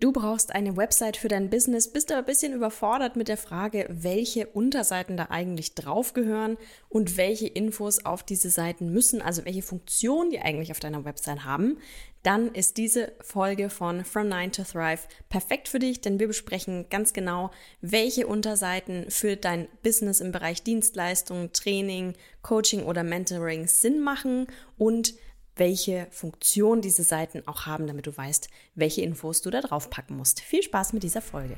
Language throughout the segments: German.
Du brauchst eine Website für dein Business, bist aber ein bisschen überfordert mit der Frage, welche Unterseiten da eigentlich draufgehören und welche Infos auf diese Seiten müssen, also welche Funktion die eigentlich auf deiner Website haben, dann ist diese Folge von From 9 to Thrive perfekt für dich, denn wir besprechen ganz genau, welche Unterseiten für dein Business im Bereich Dienstleistung, Training, Coaching oder Mentoring Sinn machen und welche Funktion diese Seiten auch haben, damit du weißt, welche Infos du da drauf packen musst. Viel Spaß mit dieser Folge.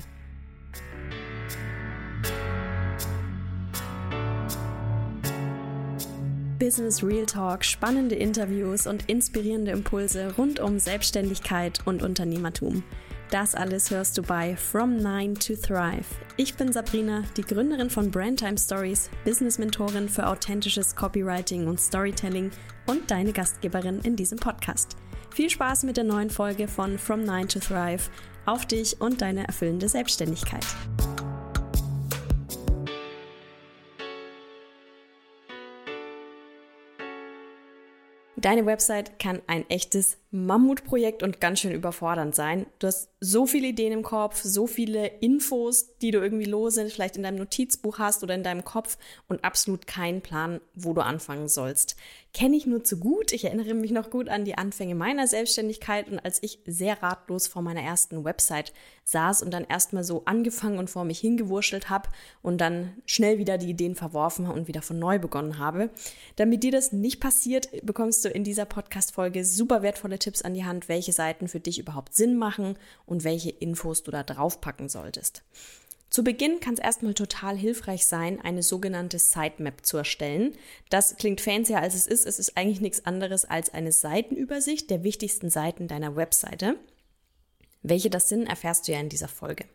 Business Real Talk, spannende Interviews und inspirierende Impulse rund um Selbstständigkeit und Unternehmertum. Das alles hörst du bei From Nine to Thrive. Ich bin Sabrina, die Gründerin von Brandtime Stories, Business-Mentorin für authentisches Copywriting und Storytelling und deine Gastgeberin in diesem Podcast. Viel Spaß mit der neuen Folge von From Nine to Thrive auf dich und deine erfüllende Selbstständigkeit. Deine Website kann ein echtes Mammutprojekt und ganz schön überfordernd sein. Du hast so viele Ideen im Kopf, so viele Infos, die du irgendwie los sind, vielleicht in deinem Notizbuch hast oder in deinem Kopf und absolut keinen Plan, wo du anfangen sollst. Kenne ich nur zu gut. Ich erinnere mich noch gut an die Anfänge meiner Selbstständigkeit und als ich sehr ratlos vor meiner ersten Website saß und dann erstmal so angefangen und vor mich hingewurschtelt habe und dann schnell wieder die Ideen verworfen und wieder von neu begonnen habe. Damit dir das nicht passiert, bekommst du in dieser Podcast-Folge super wertvolle Tipps an die Hand, welche Seiten für dich überhaupt Sinn machen und welche Infos du da draufpacken solltest. Zu Beginn kann es erstmal total hilfreich sein, eine sogenannte Sitemap zu erstellen. Das klingt fancier als es ist. Es ist eigentlich nichts anderes als eine Seitenübersicht der wichtigsten Seiten deiner Webseite. Welche das sind, erfährst du ja in dieser Folge.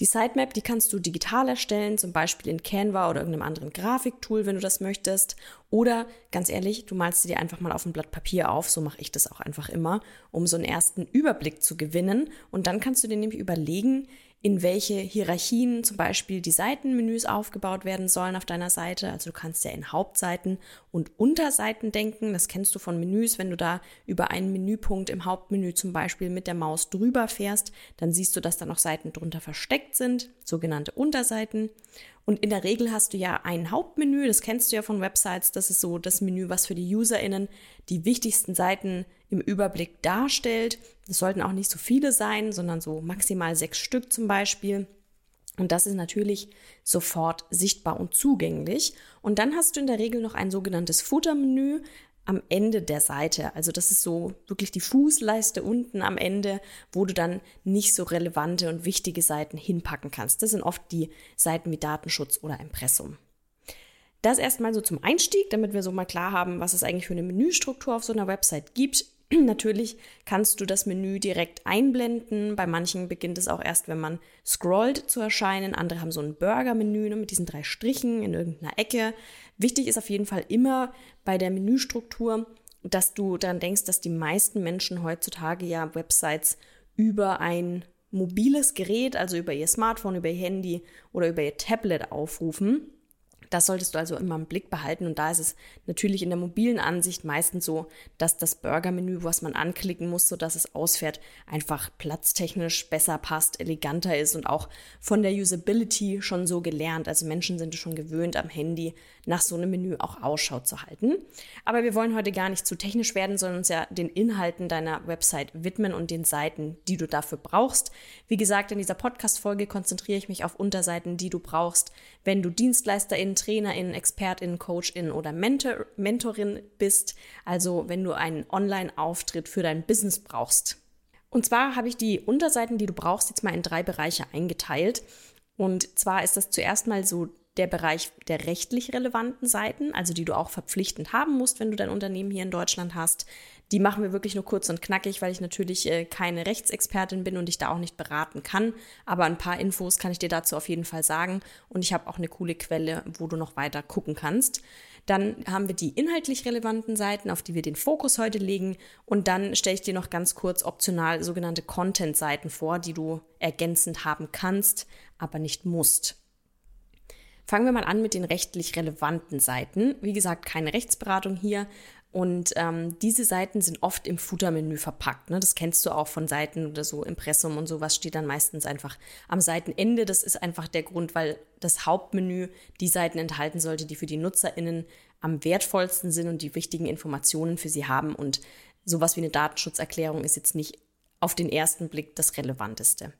Die Sitemap, die kannst du digital erstellen, zum Beispiel in Canva oder irgendeinem anderen Grafiktool, wenn du das möchtest. Oder ganz ehrlich, du malst sie dir einfach mal auf ein Blatt Papier auf, so mache ich das auch einfach immer, um so einen ersten Überblick zu gewinnen. Und dann kannst du dir nämlich überlegen, in welche Hierarchien zum Beispiel die Seitenmenüs aufgebaut werden sollen auf deiner Seite. Also du kannst ja in Hauptseiten und Unterseiten denken. Das kennst du von Menüs. Wenn du da über einen Menüpunkt im Hauptmenü zum Beispiel mit der Maus drüber fährst, dann siehst du, dass da noch Seiten drunter versteckt sind, sogenannte Unterseiten. Und in der Regel hast du ja ein Hauptmenü, das kennst du ja von Websites, das ist so das Menü, was für die UserInnen die wichtigsten Seiten im Überblick darstellt. Es sollten auch nicht so viele sein, sondern so maximal sechs Stück zum Beispiel. Und das ist natürlich sofort sichtbar und zugänglich. Und dann hast du in der Regel noch ein sogenanntes Footer-Menü am Ende der Seite. Also das ist so wirklich die Fußleiste unten am Ende, wo du dann nicht so relevante und wichtige Seiten hinpacken kannst. Das sind oft die Seiten wie Datenschutz oder Impressum. Das erstmal so zum Einstieg, damit wir so mal klar haben, was es eigentlich für eine Menüstruktur auf so einer Website gibt. Natürlich kannst du das Menü direkt einblenden. Bei manchen beginnt es auch erst, wenn man scrollt zu erscheinen. Andere haben so ein Burger-Menü ne, mit diesen drei Strichen in irgendeiner Ecke. Wichtig ist auf jeden Fall immer bei der Menüstruktur, dass du daran denkst, dass die meisten Menschen heutzutage ja Websites über ein mobiles Gerät, also über ihr Smartphone, über ihr Handy oder über ihr Tablet aufrufen. Das solltest du also immer im Blick behalten. Und da ist es natürlich in der mobilen Ansicht meistens so, dass das Burger-Menü, was man anklicken muss, so dass es ausfährt, einfach platztechnisch besser passt, eleganter ist und auch von der Usability schon so gelernt. Also Menschen sind schon gewöhnt, am Handy nach so einem Menü auch Ausschau zu halten. Aber wir wollen heute gar nicht zu technisch werden, sondern uns ja den Inhalten deiner Website widmen und den Seiten, die du dafür brauchst. Wie gesagt, in dieser Podcast-Folge konzentriere ich mich auf Unterseiten, die du brauchst, wenn du DienstleisterInnen Trainerin, Expertin, Coachin oder Mentor, Mentorin bist, also wenn du einen Online-Auftritt für dein Business brauchst. Und zwar habe ich die Unterseiten, die du brauchst, jetzt mal in drei Bereiche eingeteilt. Und zwar ist das zuerst mal so der Bereich der rechtlich relevanten Seiten, also die du auch verpflichtend haben musst, wenn du dein Unternehmen hier in Deutschland hast. Die machen wir wirklich nur kurz und knackig, weil ich natürlich äh, keine Rechtsexpertin bin und ich da auch nicht beraten kann. Aber ein paar Infos kann ich dir dazu auf jeden Fall sagen. Und ich habe auch eine coole Quelle, wo du noch weiter gucken kannst. Dann haben wir die inhaltlich relevanten Seiten, auf die wir den Fokus heute legen. Und dann stelle ich dir noch ganz kurz optional sogenannte Content-Seiten vor, die du ergänzend haben kannst, aber nicht musst. Fangen wir mal an mit den rechtlich relevanten Seiten. Wie gesagt, keine Rechtsberatung hier. Und ähm, diese Seiten sind oft im Footer-Menü verpackt. Ne? Das kennst du auch von Seiten oder so, Impressum und sowas steht dann meistens einfach am Seitenende. Das ist einfach der Grund, weil das Hauptmenü die Seiten enthalten sollte, die für die NutzerInnen am wertvollsten sind und die wichtigen Informationen für sie haben. Und sowas wie eine Datenschutzerklärung ist jetzt nicht auf den ersten Blick das Relevanteste.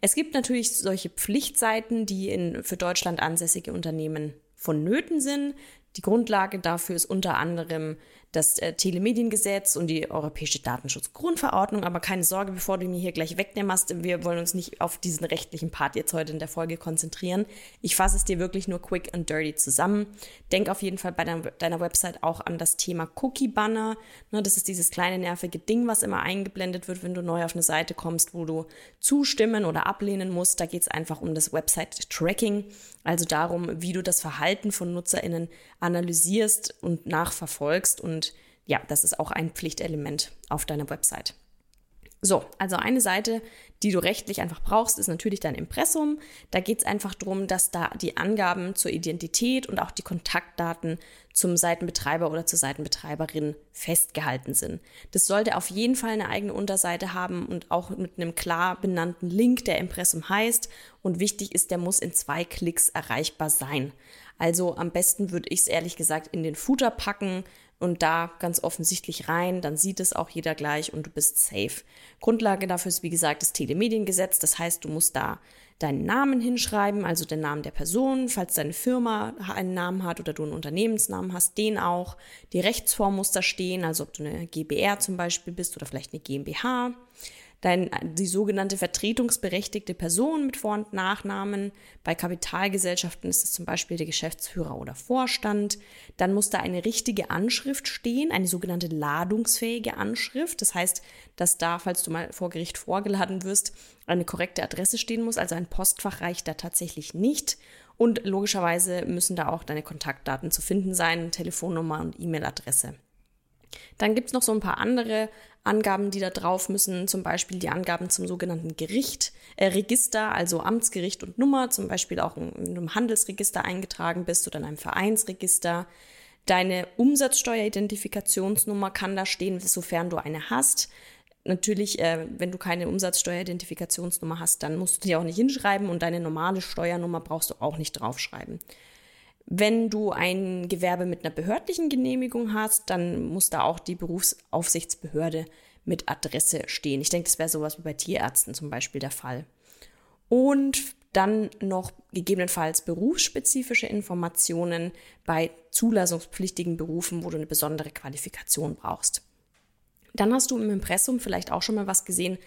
Es gibt natürlich solche Pflichtseiten, die in für Deutschland ansässige Unternehmen vonnöten sind. Die Grundlage dafür ist unter anderem das äh, Telemediengesetz und die Europäische Datenschutzgrundverordnung. Aber keine Sorge, bevor du mir hier gleich wegnimmst, wir wollen uns nicht auf diesen rechtlichen Part jetzt heute in der Folge konzentrieren. Ich fasse es dir wirklich nur quick and dirty zusammen. Denk auf jeden Fall bei deiner, Website auch an das Thema Cookie-Banner. Ne, das ist dieses kleine nervige Ding, was immer eingeblendet wird, wenn du neu auf eine Seite kommst, wo du zustimmen oder ablehnen musst. Da geht es einfach um das Website-Tracking, also darum, wie du das Verhalten von NutzerInnen analysierst und nachverfolgst und ja, das ist auch ein Pflichtelement auf deiner Website. So, also eine Seite, die du rechtlich einfach brauchst, ist natürlich dein Impressum. Da geht es einfach darum, dass da die Angaben zur Identität und auch die Kontaktdaten zum Seitenbetreiber oder zur Seitenbetreiberin festgehalten sind. Das sollte auf jeden Fall eine eigene Unterseite haben und auch mit einem klar benannten Link, der Impressum heißt. Und wichtig ist, der muss in zwei Klicks erreichbar sein. Also am besten würde ich es ehrlich gesagt in den Footer packen, und da ganz offensichtlich rein, dann sieht es auch jeder gleich und du bist safe. Grundlage dafür ist, wie gesagt, das Telemediengesetz. Das heißt, du musst da deinen Namen hinschreiben, also den Namen der Person, falls deine Firma einen Namen hat oder du einen Unternehmensnamen hast, den auch. Die Rechtsform muss da stehen, also ob du eine GBR zum Beispiel bist oder vielleicht eine GmbH dein, die sogenannte vertretungsberechtigte Person mit Vor- und Nachnamen. Bei Kapitalgesellschaften ist es zum Beispiel der Geschäftsführer oder Vorstand. Dann muss da eine richtige Anschrift stehen, eine sogenannte ladungsfähige Anschrift. Das heißt, dass da, falls du mal vor Gericht vorgeladen wirst, eine korrekte Adresse stehen muss. Also ein Postfach reicht da tatsächlich nicht. Und logischerweise müssen da auch deine Kontaktdaten zu finden sein, Telefonnummer und E-Mail-Adresse. Dann gibt's noch so ein paar andere Angaben, die da drauf müssen, zum Beispiel die Angaben zum sogenannten Gericht, äh, Register, also Amtsgericht und Nummer, zum Beispiel auch in einem Handelsregister eingetragen bist oder in einem Vereinsregister. Deine Umsatzsteueridentifikationsnummer kann da stehen, sofern du eine hast. Natürlich, äh, wenn du keine Umsatzsteueridentifikationsnummer hast, dann musst du die auch nicht hinschreiben und deine normale Steuernummer brauchst du auch nicht draufschreiben. Wenn du ein Gewerbe mit einer behördlichen Genehmigung hast, dann muss da auch die Berufsaufsichtsbehörde mit Adresse stehen. Ich denke, das wäre sowas wie bei Tierärzten zum Beispiel der Fall. Und dann noch gegebenenfalls berufsspezifische Informationen bei zulassungspflichtigen Berufen, wo du eine besondere Qualifikation brauchst. Dann hast du im Impressum vielleicht auch schon mal was gesehen,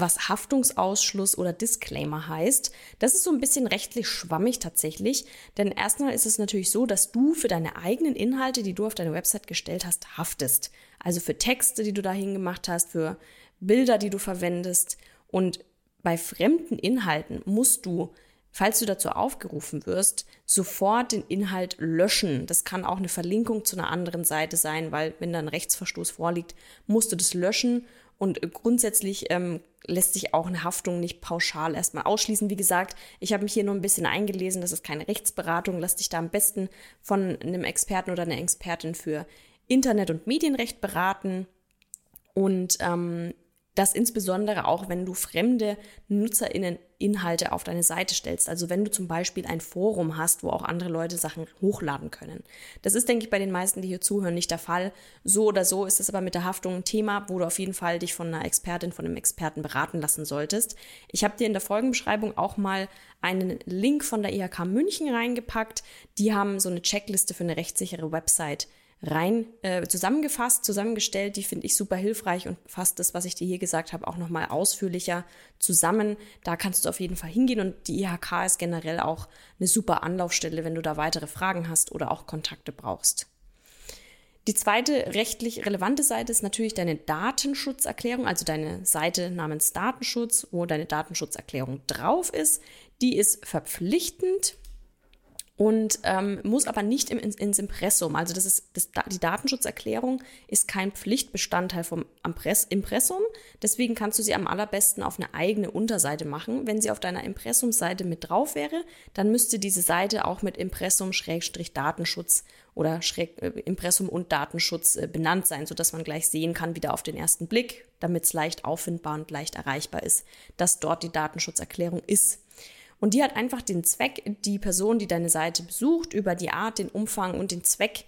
was Haftungsausschluss oder Disclaimer heißt. Das ist so ein bisschen rechtlich schwammig tatsächlich, denn erstmal ist es natürlich so, dass du für deine eigenen Inhalte, die du auf deine Website gestellt hast, haftest. Also für Texte, die du dahin gemacht hast, für Bilder, die du verwendest und bei fremden Inhalten musst du falls du dazu aufgerufen wirst, sofort den Inhalt löschen. Das kann auch eine Verlinkung zu einer anderen Seite sein, weil wenn da ein Rechtsverstoß vorliegt, musst du das löschen und grundsätzlich ähm, lässt sich auch eine Haftung nicht pauschal erstmal ausschließen. Wie gesagt, ich habe mich hier nur ein bisschen eingelesen, das ist keine Rechtsberatung. Lass dich da am besten von einem Experten oder einer Expertin für Internet- und Medienrecht beraten. Und ähm, das insbesondere auch, wenn du fremde NutzerInnen Inhalte auf deine Seite stellst. Also wenn du zum Beispiel ein Forum hast, wo auch andere Leute Sachen hochladen können. Das ist, denke ich, bei den meisten, die hier zuhören, nicht der Fall. So oder so ist es aber mit der Haftung ein Thema, wo du auf jeden Fall dich von einer Expertin, von einem Experten beraten lassen solltest. Ich habe dir in der Folgenbeschreibung auch mal einen Link von der IHK München reingepackt. Die haben so eine Checkliste für eine rechtssichere Website rein äh, zusammengefasst, zusammengestellt. Die finde ich super hilfreich und fasst das, was ich dir hier gesagt habe, auch nochmal ausführlicher zusammen. Da kannst du auf jeden Fall hingehen und die IHK ist generell auch eine super Anlaufstelle, wenn du da weitere Fragen hast oder auch Kontakte brauchst. Die zweite rechtlich relevante Seite ist natürlich deine Datenschutzerklärung, also deine Seite namens Datenschutz, wo deine Datenschutzerklärung drauf ist. Die ist verpflichtend und ähm, muss aber nicht im, ins, ins Impressum. Also das ist das, die Datenschutzerklärung ist kein Pflichtbestandteil vom Impressum. Deswegen kannst du sie am allerbesten auf eine eigene Unterseite machen. Wenn sie auf deiner Impressumseite mit drauf wäre, dann müsste diese Seite auch mit Impressum-Datenschutz oder Schräg, äh, Impressum und Datenschutz äh, benannt sein, sodass man gleich sehen kann, wieder auf den ersten Blick, damit es leicht auffindbar und leicht erreichbar ist, dass dort die Datenschutzerklärung ist. Und die hat einfach den Zweck, die Person, die deine Seite besucht, über die Art, den Umfang und den Zweck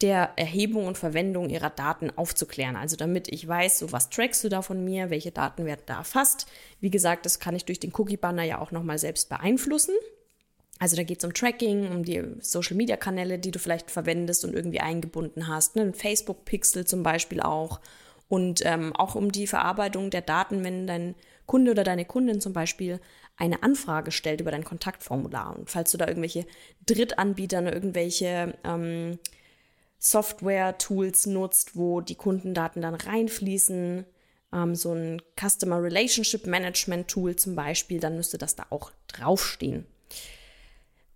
der Erhebung und Verwendung ihrer Daten aufzuklären. Also damit ich weiß, so was trackst du da von mir, welche Daten werden da erfasst. Wie gesagt, das kann ich durch den Cookie-Banner ja auch nochmal selbst beeinflussen. Also da geht es um Tracking, um die Social-Media-Kanäle, die du vielleicht verwendest und irgendwie eingebunden hast. Ne? Facebook-Pixel zum Beispiel auch. Und ähm, auch um die Verarbeitung der Daten, wenn dein Kunde oder deine Kundin zum Beispiel eine Anfrage stellt über dein Kontaktformular. Und falls du da irgendwelche Drittanbieter, irgendwelche ähm, Software-Tools nutzt, wo die Kundendaten dann reinfließen, ähm, so ein Customer Relationship Management Tool zum Beispiel, dann müsste das da auch draufstehen.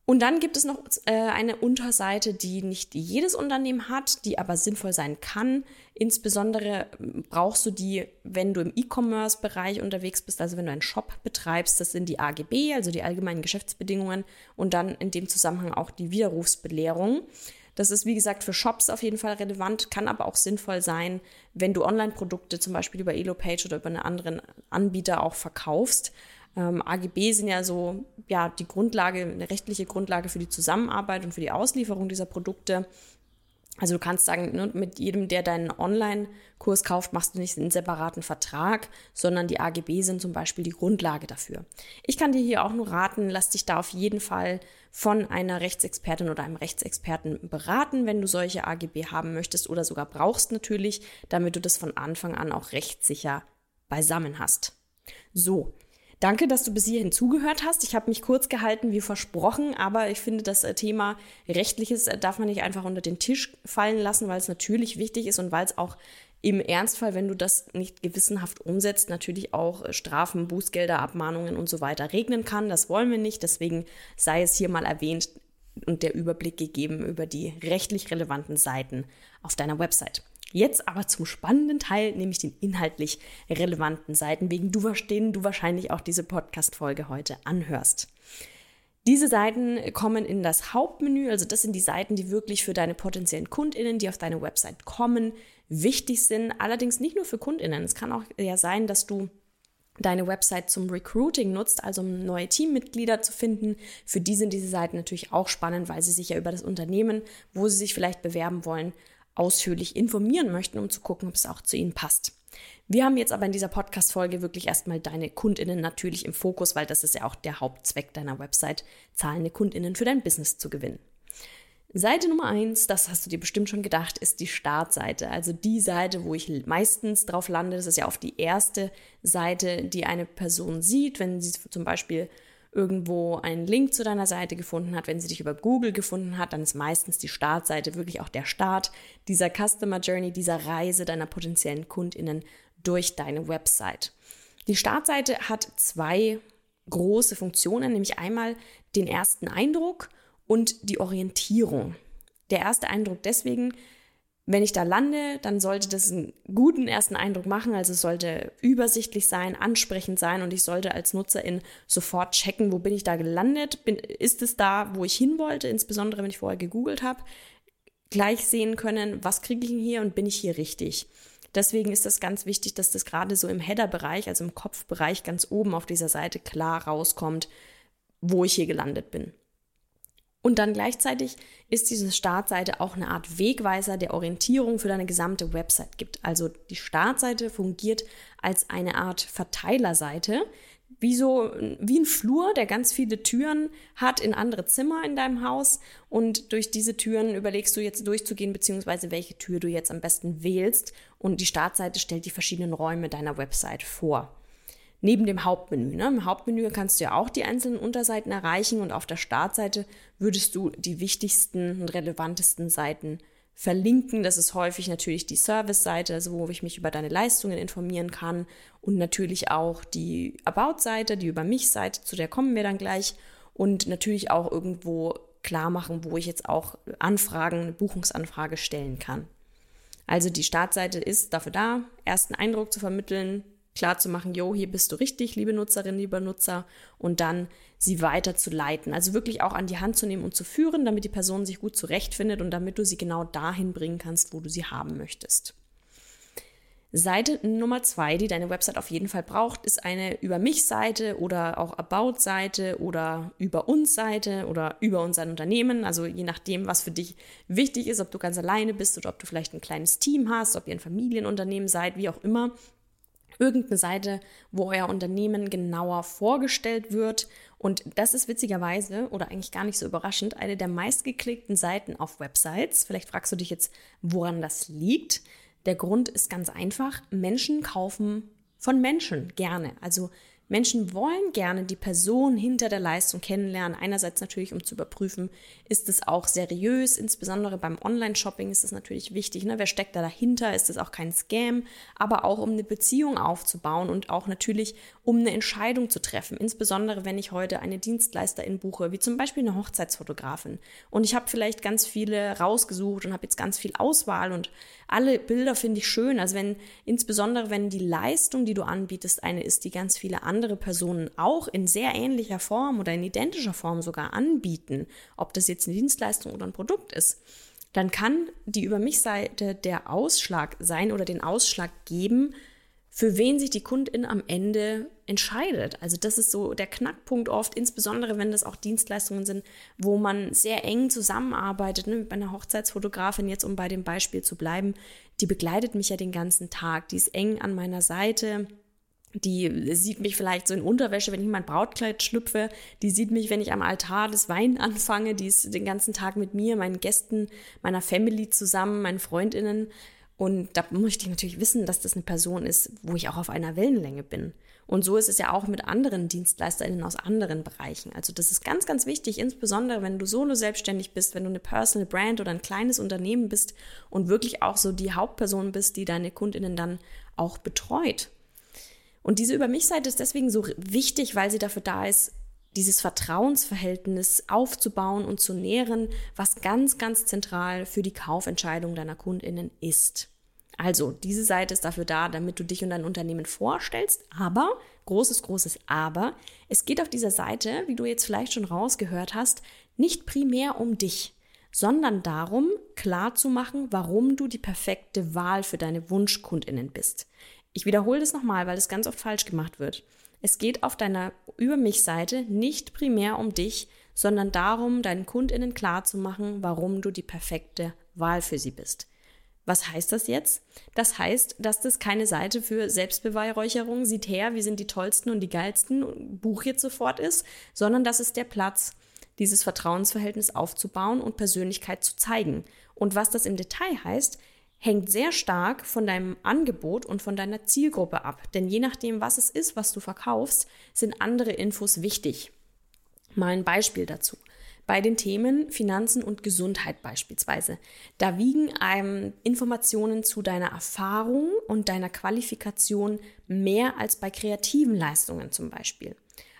Und dann gibt es noch äh, eine Unterseite, die nicht jedes Unternehmen hat, die aber sinnvoll sein kann. Insbesondere ähm, brauchst du die, wenn du im E-Commerce-Bereich unterwegs bist, also wenn du einen Shop betreibst. Das sind die AGB, also die allgemeinen Geschäftsbedingungen und dann in dem Zusammenhang auch die Widerrufsbelehrung. Das ist, wie gesagt, für Shops auf jeden Fall relevant, kann aber auch sinnvoll sein, wenn du Online-Produkte zum Beispiel über Elopage oder über einen anderen Anbieter auch verkaufst. Ähm, AGB sind ja so ja die Grundlage, eine rechtliche Grundlage für die Zusammenarbeit und für die Auslieferung dieser Produkte. Also du kannst sagen, ne, mit jedem, der deinen Online-Kurs kauft, machst du nicht einen separaten Vertrag, sondern die AGB sind zum Beispiel die Grundlage dafür. Ich kann dir hier auch nur raten, lass dich da auf jeden Fall von einer Rechtsexpertin oder einem Rechtsexperten beraten, wenn du solche AGB haben möchtest oder sogar brauchst natürlich, damit du das von Anfang an auch rechtssicher beisammen hast. So, Danke, dass du bis hierhin zugehört hast. Ich habe mich kurz gehalten, wie versprochen, aber ich finde, das äh, Thema rechtliches äh, darf man nicht einfach unter den Tisch fallen lassen, weil es natürlich wichtig ist und weil es auch im Ernstfall, wenn du das nicht gewissenhaft umsetzt, natürlich auch äh, Strafen, Bußgelder, Abmahnungen und so weiter regnen kann. Das wollen wir nicht. Deswegen sei es hier mal erwähnt und der Überblick gegeben über die rechtlich relevanten Seiten auf deiner Website. Jetzt aber zum spannenden Teil, nämlich den inhaltlich relevanten Seiten, wegen du, denen du wahrscheinlich auch diese Podcast-Folge heute anhörst. Diese Seiten kommen in das Hauptmenü, also das sind die Seiten, die wirklich für deine potenziellen KundInnen, die auf deine Website kommen, wichtig sind. Allerdings nicht nur für KundInnen. Es kann auch ja sein, dass du deine Website zum Recruiting nutzt, also um neue Teammitglieder zu finden. Für die sind diese Seiten natürlich auch spannend, weil sie sich ja über das Unternehmen, wo sie sich vielleicht bewerben wollen, ausführlich informieren möchten, um zu gucken, ob es auch zu ihnen passt. Wir haben jetzt aber in dieser Podcast-Folge wirklich erstmal deine KundInnen natürlich im Fokus, weil das ist ja auch der Hauptzweck deiner Website, zahlende KundInnen für dein Business zu gewinnen. Seite Nummer eins, das hast du dir bestimmt schon gedacht, ist die Startseite. Also die Seite, wo ich meistens drauf lande. Das ist ja oft die erste Seite, die eine Person sieht, wenn sie zum Beispiel irgendwo einen Link zu deiner Seite gefunden hat, wenn sie dich über Google gefunden hat, dann ist meistens die Startseite wirklich auch der Start dieser Customer Journey, dieser Reise deiner potenziellen Kundinnen durch deine Website. Die Startseite hat zwei große Funktionen, nämlich einmal den ersten Eindruck und die Orientierung. Der erste Eindruck deswegen, wenn ich da lande, dann sollte das einen guten ersten Eindruck machen. Also es sollte übersichtlich sein, ansprechend sein und ich sollte als Nutzerin sofort checken, wo bin ich da gelandet? Bin, ist es da, wo ich hin wollte? Insbesondere, wenn ich vorher gegoogelt habe, gleich sehen können, was kriege ich hier und bin ich hier richtig? Deswegen ist das ganz wichtig, dass das gerade so im Header-Bereich, also im Kopfbereich ganz oben auf dieser Seite klar rauskommt, wo ich hier gelandet bin. Und dann gleichzeitig ist diese Startseite auch eine Art Wegweiser der Orientierung für deine gesamte Website gibt. Also die Startseite fungiert als eine Art Verteilerseite, wie so wie ein Flur, der ganz viele Türen hat in andere Zimmer in deinem Haus. Und durch diese Türen überlegst du jetzt durchzugehen beziehungsweise welche Tür du jetzt am besten wählst. Und die Startseite stellt die verschiedenen Räume deiner Website vor neben dem Hauptmenü. Ne? Im Hauptmenü kannst du ja auch die einzelnen Unterseiten erreichen und auf der Startseite würdest du die wichtigsten und relevantesten Seiten verlinken. Das ist häufig natürlich die Service-Seite, also wo ich mich über deine Leistungen informieren kann und natürlich auch die About-Seite, die Über mich-Seite, zu der kommen wir dann gleich und natürlich auch irgendwo klar machen, wo ich jetzt auch Anfragen, eine Buchungsanfrage stellen kann. Also die Startseite ist dafür da, ersten Eindruck zu vermitteln, klar zu machen, jo, hier bist du richtig, liebe Nutzerin, lieber Nutzer, und dann sie weiter zu leiten. Also wirklich auch an die Hand zu nehmen und zu führen, damit die Person sich gut zurechtfindet und damit du sie genau dahin bringen kannst, wo du sie haben möchtest. Seite Nummer zwei, die deine Website auf jeden Fall braucht, ist eine Über mich-Seite oder auch About-Seite oder Über uns-Seite oder über unser Unternehmen. Also je nachdem, was für dich wichtig ist, ob du ganz alleine bist oder ob du vielleicht ein kleines Team hast, ob ihr ein Familienunternehmen seid, wie auch immer. Irgendeine Seite, wo euer Unternehmen genauer vorgestellt wird. Und das ist witzigerweise oder eigentlich gar nicht so überraschend eine der meistgeklickten Seiten auf Websites. Vielleicht fragst du dich jetzt, woran das liegt. Der Grund ist ganz einfach, Menschen kaufen von Menschen gerne. Also Menschen wollen gerne die Person hinter der Leistung kennenlernen. Einerseits natürlich, um zu überprüfen, ist es auch seriös. Insbesondere beim Online-Shopping ist es natürlich wichtig. Ne? Wer steckt da dahinter? Ist es auch kein Scam? Aber auch, um eine Beziehung aufzubauen und auch natürlich, um eine Entscheidung zu treffen. Insbesondere, wenn ich heute eine Dienstleisterin buche, wie zum Beispiel eine Hochzeitsfotografin. Und ich habe vielleicht ganz viele rausgesucht und habe jetzt ganz viel Auswahl und alle Bilder finde ich schön. Also wenn, insbesondere wenn die Leistung, die du anbietest, eine ist, die ganz viele andere Personen auch in sehr ähnlicher Form oder in identischer Form sogar anbieten, ob das jetzt eine Dienstleistung oder ein Produkt ist, dann kann die Über mich Seite der Ausschlag sein oder den Ausschlag geben, für wen sich die Kundin am Ende entscheidet. Also das ist so der Knackpunkt oft, insbesondere wenn das auch Dienstleistungen sind, wo man sehr eng zusammenarbeitet. Ne? Bei einer Hochzeitsfotografin jetzt, um bei dem Beispiel zu bleiben, die begleitet mich ja den ganzen Tag, die ist eng an meiner Seite. Die sieht mich vielleicht so in Unterwäsche, wenn ich in mein Brautkleid schlüpfe. Die sieht mich, wenn ich am Altar des Wein anfange. Die ist den ganzen Tag mit mir, meinen Gästen, meiner Family zusammen, meinen Freundinnen. Und da möchte ich natürlich wissen, dass das eine Person ist, wo ich auch auf einer Wellenlänge bin. Und so ist es ja auch mit anderen DienstleisterInnen aus anderen Bereichen. Also das ist ganz, ganz wichtig, insbesondere wenn du solo selbstständig bist, wenn du eine Personal Brand oder ein kleines Unternehmen bist und wirklich auch so die Hauptperson bist, die deine KundInnen dann auch betreut. Und diese Über mich-Seite ist deswegen so wichtig, weil sie dafür da ist, dieses Vertrauensverhältnis aufzubauen und zu nähren, was ganz, ganz zentral für die Kaufentscheidung deiner Kundinnen ist. Also, diese Seite ist dafür da, damit du dich und dein Unternehmen vorstellst, aber, großes, großes Aber, es geht auf dieser Seite, wie du jetzt vielleicht schon rausgehört hast, nicht primär um dich, sondern darum, klarzumachen, warum du die perfekte Wahl für deine Wunschkundinnen bist. Ich wiederhole das nochmal, weil das ganz oft falsch gemacht wird. Es geht auf deiner Über mich-Seite nicht primär um dich, sondern darum, deinen KundInnen klarzumachen, warum du die perfekte Wahl für sie bist. Was heißt das jetzt? Das heißt, dass das keine Seite für Selbstbeweihräucherung, sieht her, wir sind die tollsten und die geilsten, Buch jetzt sofort ist, sondern das ist der Platz, dieses Vertrauensverhältnis aufzubauen und Persönlichkeit zu zeigen. Und was das im Detail heißt, hängt sehr stark von deinem Angebot und von deiner Zielgruppe ab. Denn je nachdem, was es ist, was du verkaufst, sind andere Infos wichtig. Mal ein Beispiel dazu. Bei den Themen Finanzen und Gesundheit beispielsweise. Da wiegen einem Informationen zu deiner Erfahrung und deiner Qualifikation mehr als bei kreativen Leistungen zum Beispiel.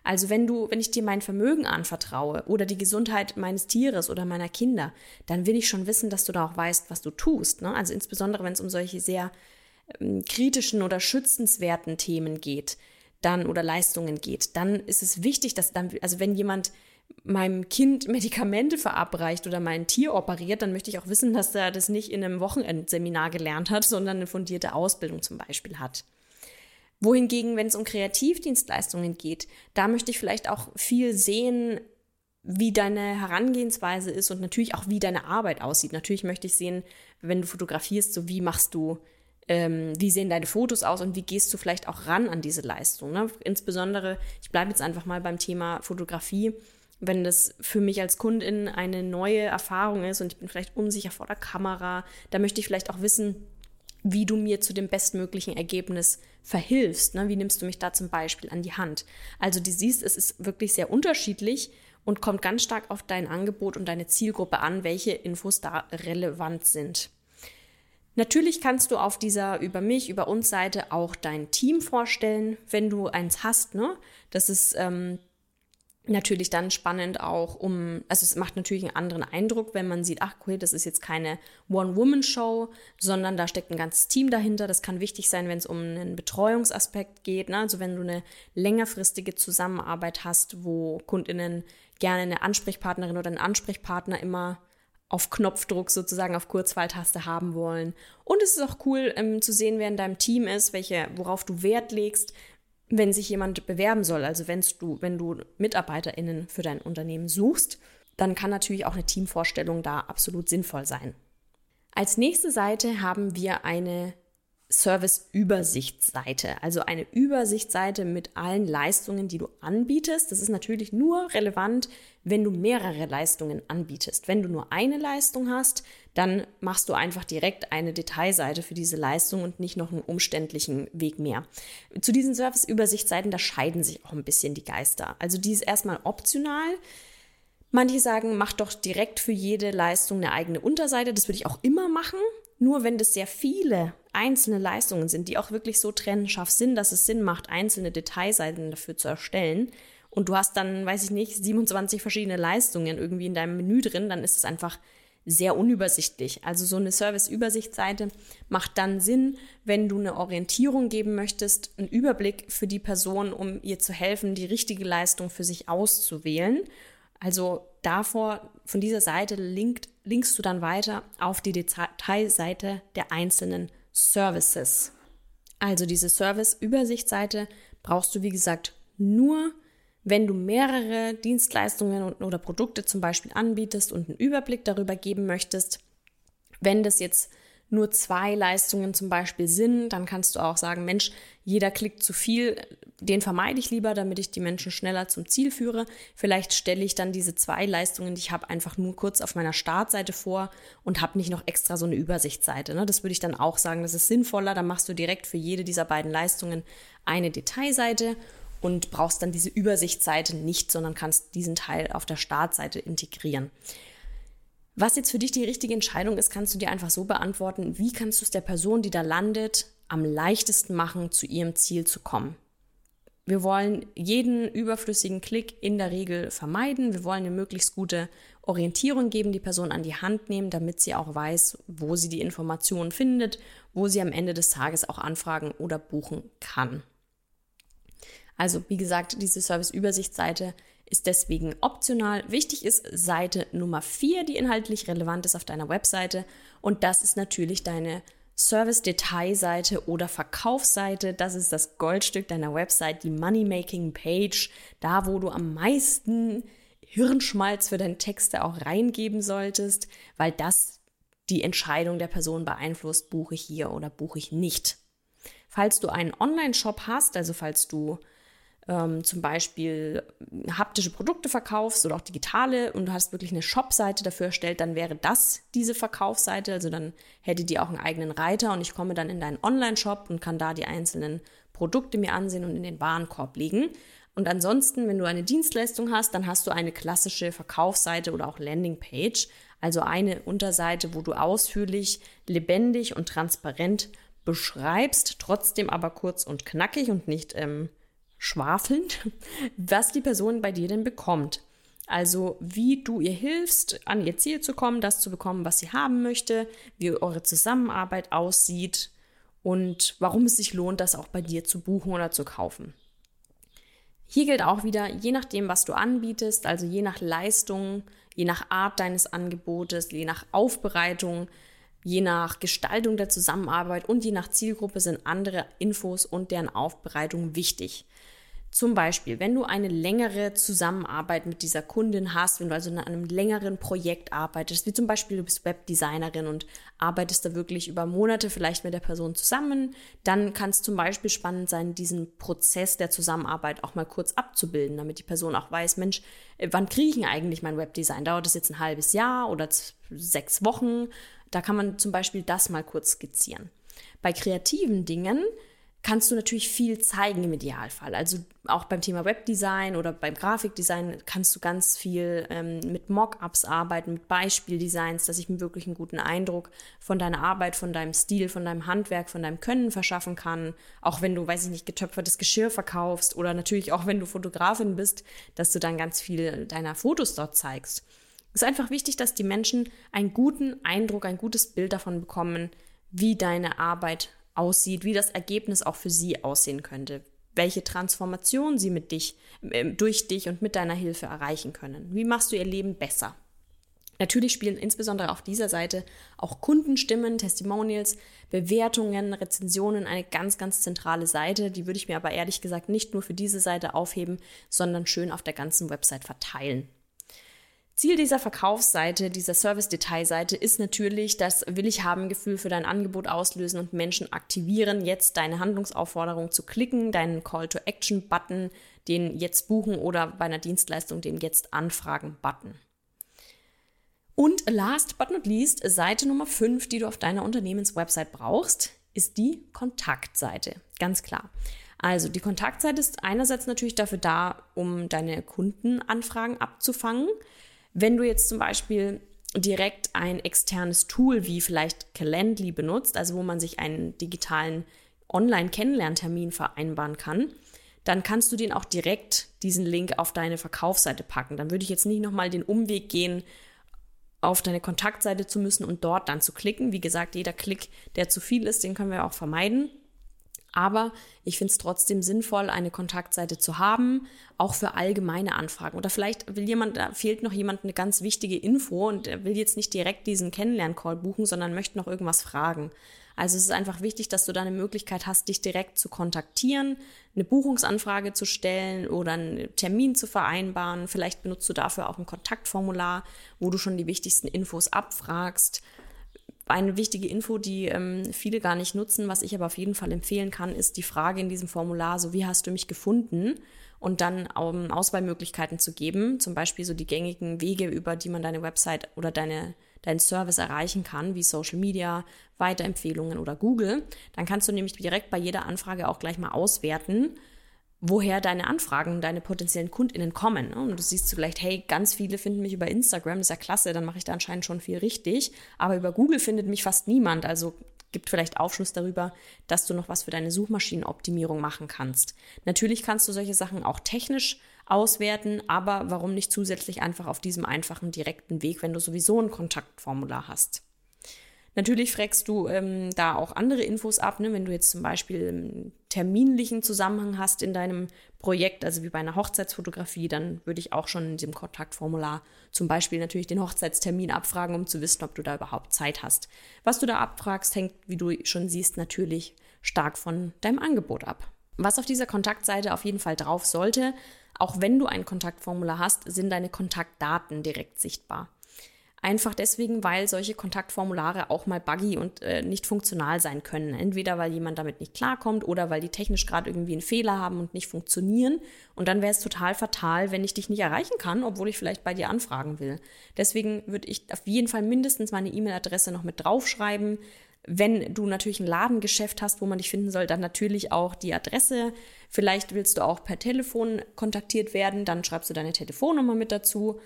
Also wenn du, wenn ich dir mein Vermögen anvertraue oder die Gesundheit meines Tieres oder meiner Kinder, dann will ich schon wissen, dass du da auch weißt, was du tust. Ne? Also insbesondere, wenn es um solche sehr ähm, kritischen oder schützenswerten Themen geht, dann oder Leistungen geht, dann ist es wichtig, dass dann, also wenn jemand meinem Kind Medikamente verabreicht oder mein Tier operiert, dann möchte ich auch wissen, dass er das nicht in einem Wochenendseminar gelernt hat, sondern eine fundierte Ausbildung zum Beispiel hat. Wohingegen, wenn es um Kreativdienstleistungen geht, da möchte ich vielleicht auch viel sehen, wie deine Herangehensweise ist und natürlich auch, wie deine Arbeit aussieht. Natürlich möchte ich sehen, wenn du fotografierst, so wie machst du, ähm, wie sehen deine Fotos aus und wie gehst du vielleicht auch ran an diese Leistung. Ne? Insbesondere, ich bleibe jetzt einfach mal beim Thema Fotografie. Wenn das für mich als Kundin eine neue Erfahrung ist und ich bin vielleicht unsicher vor der Kamera, da möchte ich vielleicht auch wissen, wie du mir zu dem bestmöglichen Ergebnis verhilfst. Ne? Wie nimmst du mich da zum Beispiel an die Hand? Also du siehst, es ist wirklich sehr unterschiedlich und kommt ganz stark auf dein Angebot und deine Zielgruppe an, welche Infos da relevant sind. Natürlich kannst du auf dieser über mich, über uns Seite auch dein Team vorstellen, wenn du eins hast. Ne? Das ist ähm, natürlich dann spannend auch um, also es macht natürlich einen anderen Eindruck, wenn man sieht, ach okay, das ist jetzt keine One-Woman-Show, sondern da steckt ein ganzes Team dahinter. Das kann wichtig sein, wenn es um einen Betreuungsaspekt geht. Ne? Also wenn du eine längerfristige Zusammenarbeit hast, wo KundInnen gerne eine Ansprechpartnerin oder einen Ansprechpartner immer auf Knopfdruck sozusagen auf Kurzwahltaste haben wollen. Und es ist auch cool ähm, zu sehen, wer in deinem Team ist, welche, worauf du Wert legst, wenn sich jemand bewerben soll, also wenn du, wenn du MitarbeiterInnen für dein Unternehmen suchst, dann kann natürlich auch eine Teamvorstellung da absolut sinnvoll sein. Als nächste Seite haben wir eine Service-Übersichtsseite, also eine Übersichtsseite mit allen Leistungen, die du anbietest. Das ist natürlich nur relevant, wenn du mehrere Leistungen anbietest. Wenn du nur eine Leistung hast, dann machst du einfach direkt eine Detailseite für diese Leistung und nicht noch einen umständlichen Weg mehr. Zu diesen Service-Übersichtsseiten, da scheiden sich auch ein bisschen die Geister. Also die ist erstmal optional. Manche sagen, mach doch direkt für jede Leistung eine eigene Unterseite. Das würde ich auch immer machen. Nur wenn das sehr viele einzelne Leistungen sind, die auch wirklich so trennscharf sind, dass es Sinn macht, einzelne Detailseiten dafür zu erstellen, und du hast dann, weiß ich nicht, 27 verschiedene Leistungen irgendwie in deinem Menü drin, dann ist es einfach sehr unübersichtlich. Also so eine Service-Übersichtsseite macht dann Sinn, wenn du eine Orientierung geben möchtest, einen Überblick für die Person, um ihr zu helfen, die richtige Leistung für sich auszuwählen. Also davor, von dieser Seite linkt, linkst du dann weiter auf die Detailseite der einzelnen Services. Also diese Service-Übersichtsseite brauchst du, wie gesagt, nur, wenn du mehrere Dienstleistungen oder Produkte zum Beispiel anbietest und einen Überblick darüber geben möchtest. Wenn das jetzt nur zwei Leistungen zum Beispiel sind, dann kannst du auch sagen, Mensch, jeder klickt zu viel, den vermeide ich lieber, damit ich die Menschen schneller zum Ziel führe. Vielleicht stelle ich dann diese zwei Leistungen, die ich habe, einfach nur kurz auf meiner Startseite vor und habe nicht noch extra so eine Übersichtsseite. Ne? Das würde ich dann auch sagen, das ist sinnvoller. Dann machst du direkt für jede dieser beiden Leistungen eine Detailseite und brauchst dann diese Übersichtsseite nicht, sondern kannst diesen Teil auf der Startseite integrieren. Was jetzt für dich die richtige Entscheidung ist, kannst du dir einfach so beantworten, wie kannst du es der Person, die da landet, am leichtesten machen, zu ihrem Ziel zu kommen. Wir wollen jeden überflüssigen Klick in der Regel vermeiden. Wir wollen eine möglichst gute Orientierung geben, die Person an die Hand nehmen, damit sie auch weiß, wo sie die Informationen findet, wo sie am Ende des Tages auch anfragen oder buchen kann. Also wie gesagt, diese Service-Übersichtsseite ist deswegen optional. Wichtig ist Seite Nummer 4, die inhaltlich relevant ist auf deiner Webseite. Und das ist natürlich deine Service-Detailseite oder Verkaufsseite. Das ist das Goldstück deiner Website, die Money-Making-Page. Da, wo du am meisten Hirnschmalz für deine Texte auch reingeben solltest, weil das die Entscheidung der Person beeinflusst, buche ich hier oder buche ich nicht. Falls du einen Online-Shop hast, also falls du ähm, zum Beispiel haptische Produkte verkaufst oder auch digitale und du hast wirklich eine Shop-Seite dafür erstellt, dann wäre das diese Verkaufsseite. Also dann hätte die auch einen eigenen Reiter und ich komme dann in deinen Online-Shop und kann da die einzelnen Produkte mir ansehen und in den Warenkorb legen. Und ansonsten, wenn du eine Dienstleistung hast, dann hast du eine klassische Verkaufsseite oder auch Landingpage, also eine Unterseite, wo du ausführlich, lebendig und transparent beschreibst, trotzdem aber kurz und knackig und nicht ähm, schwafelnd, was die Person bei dir denn bekommt. Also wie du ihr hilfst, an ihr Ziel zu kommen, das zu bekommen, was sie haben möchte, wie eure Zusammenarbeit aussieht und warum es sich lohnt, das auch bei dir zu buchen oder zu kaufen. Hier gilt auch wieder, je nachdem, was du anbietest, also je nach Leistung, je nach Art deines Angebotes, je nach Aufbereitung, je nach Gestaltung der Zusammenarbeit und je nach Zielgruppe sind andere Infos und deren Aufbereitung wichtig. Zum Beispiel, wenn du eine längere Zusammenarbeit mit dieser Kundin hast, wenn du also in einem längeren Projekt arbeitest, wie zum Beispiel du bist Webdesignerin und arbeitest da wirklich über Monate vielleicht mit der Person zusammen, dann kann es zum Beispiel spannend sein, diesen Prozess der Zusammenarbeit auch mal kurz abzubilden, damit die Person auch weiß, Mensch, äh, wann kriege ich denn eigentlich mein Webdesign? Dauert das jetzt ein halbes Jahr oder sechs Wochen? Da kann man zum Beispiel das mal kurz skizzieren. Bei kreativen Dingen kannst du natürlich viel zeigen im Idealfall. Also auch beim Thema Webdesign oder beim Grafikdesign kannst du ganz viel ähm, mit Mockups arbeiten, mit Beispieldesigns, dass ich mir wirklich einen guten Eindruck von deiner Arbeit, von deinem Stil, von deinem Handwerk, von deinem Können verschaffen kann. Auch wenn du, weiß ich nicht, getöpfertes Geschirr verkaufst oder natürlich auch wenn du Fotografin bist, dass du dann ganz viel deiner Fotos dort zeigst. Es ist einfach wichtig, dass die Menschen einen guten Eindruck, ein gutes Bild davon bekommen, wie deine Arbeit aussieht, wie das Ergebnis auch für sie aussehen könnte, welche Transformation sie mit dich, äh, durch dich und mit deiner Hilfe erreichen können. Wie machst du ihr Leben besser? Natürlich spielen insbesondere auf dieser Seite auch Kundenstimmen, Testimonials, Bewertungen, Rezensionen eine ganz, ganz zentrale Seite. Die würde ich mir aber ehrlich gesagt nicht nur für diese Seite aufheben, sondern schön auf der ganzen Website verteilen. Ziel dieser Verkaufsseite, dieser Service-Detailseite ist natürlich das Will ich haben Gefühl für dein Angebot auslösen und Menschen aktivieren, jetzt deine Handlungsaufforderung zu klicken, deinen Call-to-Action-Button, den Jetzt buchen oder bei einer Dienstleistung den Jetzt anfragen-Button. Und last but not least, Seite Nummer 5, die du auf deiner Unternehmenswebsite brauchst, ist die Kontaktseite. Ganz klar. Also die Kontaktseite ist einerseits natürlich dafür da, um deine Kundenanfragen abzufangen. Wenn du jetzt zum Beispiel direkt ein externes Tool wie vielleicht Calendly benutzt, also wo man sich einen digitalen Online-Kennenlerntermin vereinbaren kann, dann kannst du den auch direkt diesen Link auf deine Verkaufsseite packen. Dann würde ich jetzt nicht nochmal den Umweg gehen, auf deine Kontaktseite zu müssen und dort dann zu klicken. Wie gesagt, jeder Klick, der zu viel ist, den können wir auch vermeiden. Aber ich finde es trotzdem sinnvoll, eine Kontaktseite zu haben, auch für allgemeine Anfragen. Oder vielleicht will jemand, da fehlt noch jemand eine ganz wichtige Info und will jetzt nicht direkt diesen Kennenlern-Call buchen, sondern möchte noch irgendwas fragen. Also es ist einfach wichtig, dass du da eine Möglichkeit hast, dich direkt zu kontaktieren, eine Buchungsanfrage zu stellen oder einen Termin zu vereinbaren. Vielleicht benutzt du dafür auch ein Kontaktformular, wo du schon die wichtigsten Infos abfragst eine wichtige Info, die ähm, viele gar nicht nutzen, was ich aber auf jeden Fall empfehlen kann, ist die Frage in diesem Formular, so wie hast du mich gefunden? Und dann um, Auswahlmöglichkeiten zu geben, zum Beispiel so die gängigen Wege, über die man deine Website oder deine, deinen Service erreichen kann, wie Social Media, Weiterempfehlungen oder Google. Dann kannst du nämlich direkt bei jeder Anfrage auch gleich mal auswerten, woher deine Anfragen, deine potenziellen KundInnen kommen. Und du siehst vielleicht, hey, ganz viele finden mich über Instagram, das ist ja klasse, dann mache ich da anscheinend schon viel richtig. Aber über Google findet mich fast niemand. Also gibt vielleicht Aufschluss darüber, dass du noch was für deine Suchmaschinenoptimierung machen kannst. Natürlich kannst du solche Sachen auch technisch auswerten, aber warum nicht zusätzlich einfach auf diesem einfachen, direkten Weg, wenn du sowieso ein Kontaktformular hast? Natürlich fragst du ähm, da auch andere Infos ab, ne? wenn du jetzt zum Beispiel einen terminlichen Zusammenhang hast in deinem Projekt, also wie bei einer Hochzeitsfotografie, dann würde ich auch schon in diesem Kontaktformular zum Beispiel natürlich den Hochzeitstermin abfragen, um zu wissen, ob du da überhaupt Zeit hast. Was du da abfragst, hängt, wie du schon siehst, natürlich stark von deinem Angebot ab. Was auf dieser Kontaktseite auf jeden Fall drauf sollte, auch wenn du ein Kontaktformular hast, sind deine Kontaktdaten direkt sichtbar. Einfach deswegen, weil solche Kontaktformulare auch mal buggy und äh, nicht funktional sein können. Entweder weil jemand damit nicht klarkommt oder weil die technisch gerade irgendwie einen Fehler haben und nicht funktionieren. Und dann wäre es total fatal, wenn ich dich nicht erreichen kann, obwohl ich vielleicht bei dir anfragen will. Deswegen würde ich auf jeden Fall mindestens meine E-Mail-Adresse noch mit draufschreiben. Wenn du natürlich ein Ladengeschäft hast, wo man dich finden soll, dann natürlich auch die Adresse. Vielleicht willst du auch per Telefon kontaktiert werden, dann schreibst du deine Telefonnummer mit dazu.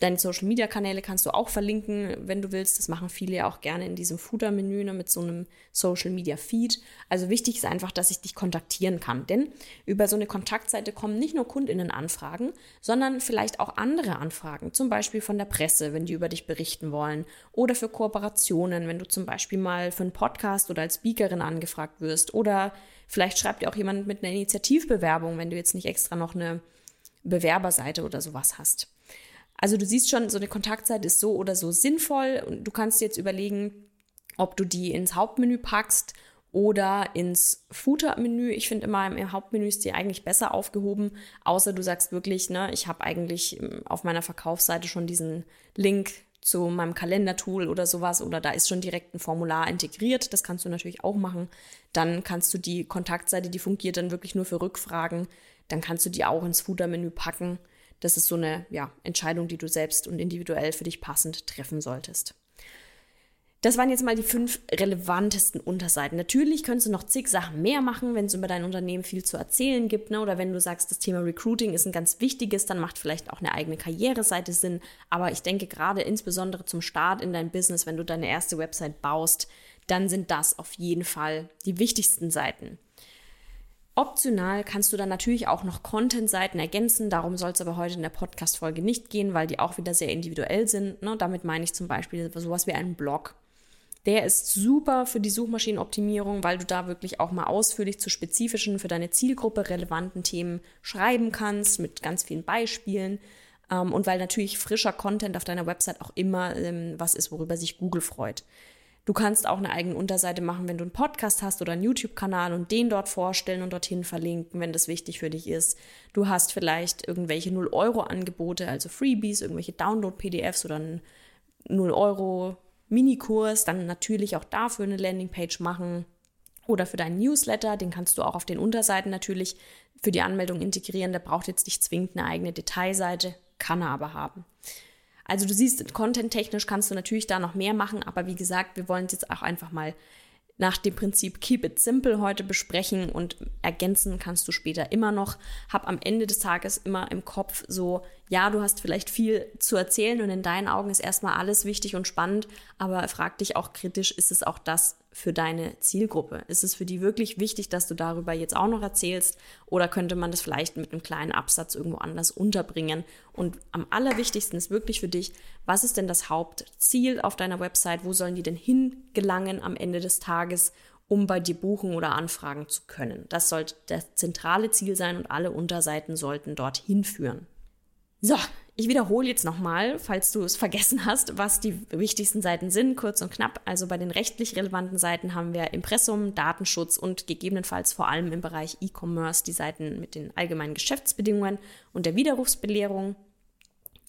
Deine Social-Media-Kanäle kannst du auch verlinken, wenn du willst. Das machen viele ja auch gerne in diesem Footer-Menü ne, mit so einem Social-Media-Feed. Also wichtig ist einfach, dass ich dich kontaktieren kann. Denn über so eine Kontaktseite kommen nicht nur KundInnen-Anfragen, sondern vielleicht auch andere Anfragen. Zum Beispiel von der Presse, wenn die über dich berichten wollen. Oder für Kooperationen, wenn du zum Beispiel mal für einen Podcast oder als Speakerin angefragt wirst. Oder vielleicht schreibt dir auch jemand mit einer Initiativbewerbung, wenn du jetzt nicht extra noch eine Bewerberseite oder sowas hast. Also du siehst schon, so eine Kontaktzeit ist so oder so sinnvoll und du kannst jetzt überlegen, ob du die ins Hauptmenü packst oder ins Footer-Menü. Ich finde immer im Hauptmenü ist die eigentlich besser aufgehoben, außer du sagst wirklich, ne, ich habe eigentlich ähm, auf meiner Verkaufsseite schon diesen Link zu meinem Kalendertool oder sowas oder da ist schon direkt ein Formular integriert. Das kannst du natürlich auch machen. Dann kannst du die Kontaktseite, die fungiert dann wirklich nur für Rückfragen, dann kannst du die auch ins Footer-Menü packen. Das ist so eine ja, Entscheidung, die du selbst und individuell für dich passend treffen solltest. Das waren jetzt mal die fünf relevantesten Unterseiten. Natürlich könntest du noch zig Sachen mehr machen, wenn es über dein Unternehmen viel zu erzählen gibt. Ne? Oder wenn du sagst, das Thema Recruiting ist ein ganz wichtiges, dann macht vielleicht auch eine eigene Karriereseite Sinn. Aber ich denke gerade insbesondere zum Start in dein Business, wenn du deine erste Website baust, dann sind das auf jeden Fall die wichtigsten Seiten. Optional kannst du dann natürlich auch noch Content-Seiten ergänzen. Darum soll es aber heute in der Podcast-Folge nicht gehen, weil die auch wieder sehr individuell sind. Ne? Damit meine ich zum Beispiel sowas wie einen Blog. Der ist super für die Suchmaschinenoptimierung, weil du da wirklich auch mal ausführlich zu spezifischen, für deine Zielgruppe relevanten Themen schreiben kannst, mit ganz vielen Beispielen. Ähm, und weil natürlich frischer Content auf deiner Website auch immer ähm, was ist, worüber sich Google freut. Du kannst auch eine eigene Unterseite machen, wenn du einen Podcast hast oder einen YouTube-Kanal und den dort vorstellen und dorthin verlinken, wenn das wichtig für dich ist. Du hast vielleicht irgendwelche 0-Euro-Angebote, also Freebies, irgendwelche Download-PDFs oder einen 0-Euro-Minikurs, dann natürlich auch dafür eine Landingpage machen. Oder für deinen Newsletter, den kannst du auch auf den Unterseiten natürlich für die Anmeldung integrieren. Der braucht jetzt nicht zwingend eine eigene Detailseite, kann er aber haben. Also du siehst, content-technisch kannst du natürlich da noch mehr machen, aber wie gesagt, wir wollen es jetzt auch einfach mal nach dem Prinzip Keep it simple heute besprechen und ergänzen kannst du später immer noch. Hab am Ende des Tages immer im Kopf so, ja, du hast vielleicht viel zu erzählen und in deinen Augen ist erstmal alles wichtig und spannend, aber frag dich auch kritisch, ist es auch das, für deine Zielgruppe? Ist es für die wirklich wichtig, dass du darüber jetzt auch noch erzählst? Oder könnte man das vielleicht mit einem kleinen Absatz irgendwo anders unterbringen? Und am allerwichtigsten ist wirklich für dich, was ist denn das Hauptziel auf deiner Website? Wo sollen die denn hingelangen am Ende des Tages? um bei dir buchen oder anfragen zu können. Das sollte das zentrale Ziel sein und alle Unterseiten sollten dorthin führen. So, ich wiederhole jetzt nochmal, falls du es vergessen hast, was die wichtigsten Seiten sind, kurz und knapp. Also bei den rechtlich relevanten Seiten haben wir Impressum, Datenschutz und gegebenenfalls vor allem im Bereich E-Commerce die Seiten mit den allgemeinen Geschäftsbedingungen und der Widerrufsbelehrung.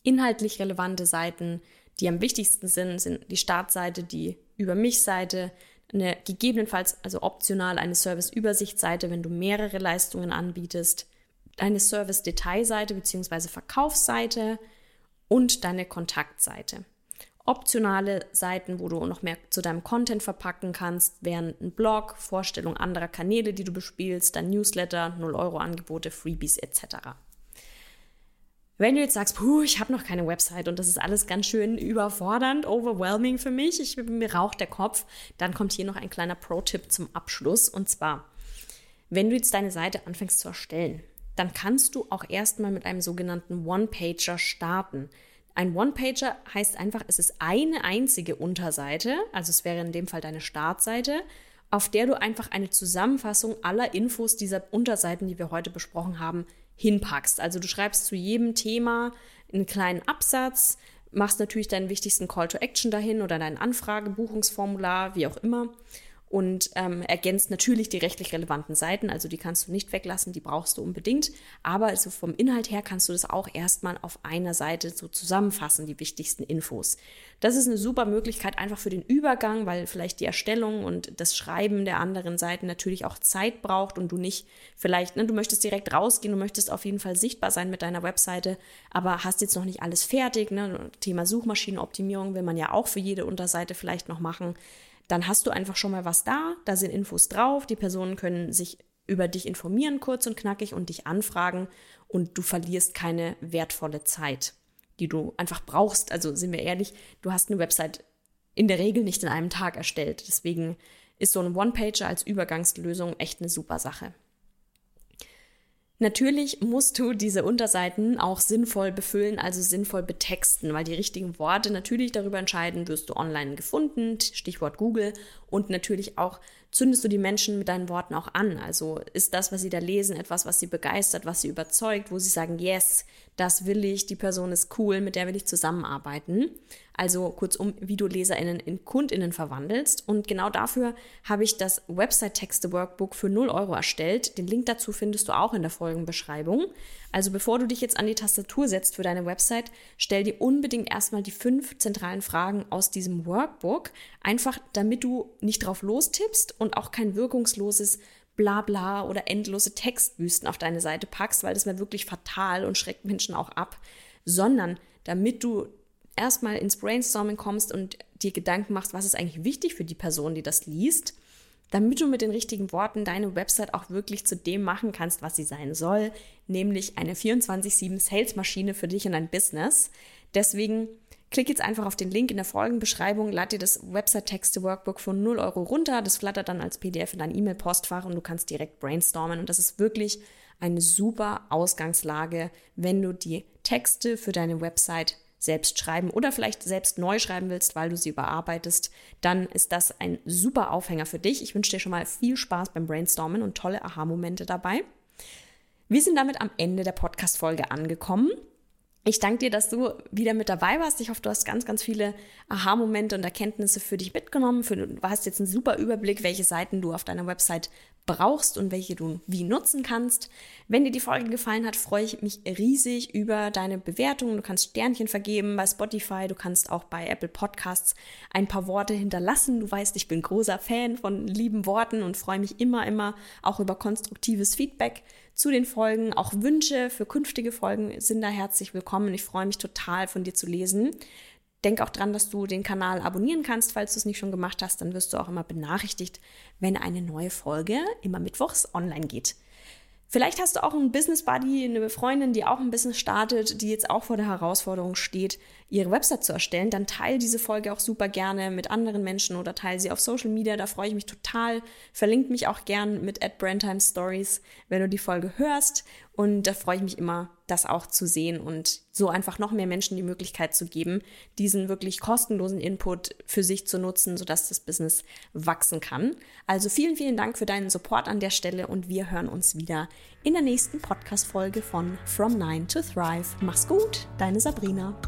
Inhaltlich relevante Seiten, die am wichtigsten sind, sind die Startseite, die Über mich-Seite, eine gegebenenfalls, also optional eine Service-Übersichtsseite, wenn du mehrere Leistungen anbietest, deine Service-Detailseite bzw. Verkaufsseite und deine Kontaktseite. Optionale Seiten, wo du noch mehr zu deinem Content verpacken kannst, wären ein Blog, Vorstellung anderer Kanäle, die du bespielst, dein Newsletter, 0-Euro-Angebote, Freebies etc. Wenn du jetzt sagst, puh, ich habe noch keine Website und das ist alles ganz schön überfordernd, overwhelming für mich, ich, mir raucht der Kopf, dann kommt hier noch ein kleiner Pro-Tipp zum Abschluss und zwar, wenn du jetzt deine Seite anfängst zu erstellen, dann kannst du auch erstmal mit einem sogenannten One-Pager starten. Ein One-Pager heißt einfach, es ist eine einzige Unterseite, also es wäre in dem Fall deine Startseite, auf der du einfach eine Zusammenfassung aller Infos dieser Unterseiten, die wir heute besprochen haben, hinpackst. Also du schreibst zu jedem Thema einen kleinen Absatz, machst natürlich deinen wichtigsten Call to Action dahin oder dein Anfrage, wie auch immer und ähm, ergänzt natürlich die rechtlich relevanten Seiten. Also die kannst du nicht weglassen, die brauchst du unbedingt. Aber also vom Inhalt her kannst du das auch erstmal auf einer Seite so zusammenfassen, die wichtigsten Infos. Das ist eine super Möglichkeit einfach für den Übergang, weil vielleicht die Erstellung und das Schreiben der anderen Seiten natürlich auch Zeit braucht und du nicht vielleicht, ne, du möchtest direkt rausgehen, du möchtest auf jeden Fall sichtbar sein mit deiner Webseite, aber hast jetzt noch nicht alles fertig. Ne? Thema Suchmaschinenoptimierung will man ja auch für jede Unterseite vielleicht noch machen dann hast du einfach schon mal was da, da sind Infos drauf, die Personen können sich über dich informieren, kurz und knackig, und dich anfragen und du verlierst keine wertvolle Zeit, die du einfach brauchst. Also sind wir ehrlich, du hast eine Website in der Regel nicht in einem Tag erstellt. Deswegen ist so ein One-Pager als Übergangslösung echt eine super Sache. Natürlich musst du diese Unterseiten auch sinnvoll befüllen, also sinnvoll betexten, weil die richtigen Worte natürlich darüber entscheiden, wirst du online gefunden, Stichwort Google, und natürlich auch zündest du die Menschen mit deinen Worten auch an. Also ist das, was sie da lesen, etwas, was sie begeistert, was sie überzeugt, wo sie sagen, yes, das will ich, die Person ist cool, mit der will ich zusammenarbeiten. Also kurzum, wie du LeserInnen in KundInnen verwandelst. Und genau dafür habe ich das Website-Texte-Workbook für 0 Euro erstellt. Den Link dazu findest du auch in der Folgenbeschreibung. Also bevor du dich jetzt an die Tastatur setzt für deine Website, stell dir unbedingt erstmal die fünf zentralen Fragen aus diesem Workbook, einfach damit du nicht drauf lostippst und auch kein wirkungsloses Blabla oder endlose Textwüsten auf deine Seite packst, weil das wäre wirklich fatal und schreckt Menschen auch ab, sondern damit du erstmal ins Brainstorming kommst und dir Gedanken machst, was ist eigentlich wichtig für die Person, die das liest, damit du mit den richtigen Worten deine Website auch wirklich zu dem machen kannst, was sie sein soll, nämlich eine 24-7 Sales-Maschine für dich und dein Business. Deswegen klick jetzt einfach auf den Link in der Folgenbeschreibung, lad dir das Website-Texte-Workbook von 0 Euro runter. Das flattert dann als PDF in dein E-Mail-Postfach und du kannst direkt brainstormen. Und das ist wirklich eine super Ausgangslage, wenn du die Texte für deine Website selbst schreiben oder vielleicht selbst neu schreiben willst, weil du sie überarbeitest, dann ist das ein super Aufhänger für dich. Ich wünsche dir schon mal viel Spaß beim Brainstormen und tolle Aha-Momente dabei. Wir sind damit am Ende der Podcast-Folge angekommen. Ich danke dir, dass du wieder mit dabei warst. Ich hoffe, du hast ganz, ganz viele Aha-Momente und Erkenntnisse für dich mitgenommen. Du hast jetzt einen super Überblick, welche Seiten du auf deiner Website brauchst und welche du wie nutzen kannst. Wenn dir die Folge gefallen hat, freue ich mich riesig über deine Bewertung. Du kannst Sternchen vergeben bei Spotify, du kannst auch bei Apple Podcasts ein paar Worte hinterlassen. Du weißt, ich bin großer Fan von lieben Worten und freue mich immer, immer auch über konstruktives Feedback zu den Folgen. Auch Wünsche für künftige Folgen sind da herzlich willkommen. Ich freue mich total von dir zu lesen. Denk auch dran, dass du den Kanal abonnieren kannst, falls du es nicht schon gemacht hast. Dann wirst du auch immer benachrichtigt, wenn eine neue Folge immer mittwochs online geht. Vielleicht hast du auch einen Business Buddy, eine Freundin, die auch ein Business startet, die jetzt auch vor der Herausforderung steht, ihre Website zu erstellen. Dann teile diese Folge auch super gerne mit anderen Menschen oder teile sie auf Social Media. Da freue ich mich total. Verlink mich auch gern mit at Brandtime Stories, wenn du die Folge hörst. Und da freue ich mich immer, das auch zu sehen und so einfach noch mehr Menschen die Möglichkeit zu geben, diesen wirklich kostenlosen Input für sich zu nutzen, sodass das Business wachsen kann. Also vielen, vielen Dank für deinen Support an der Stelle und wir hören uns wieder in der nächsten Podcast-Folge von From Nine to Thrive. Mach's gut, deine Sabrina.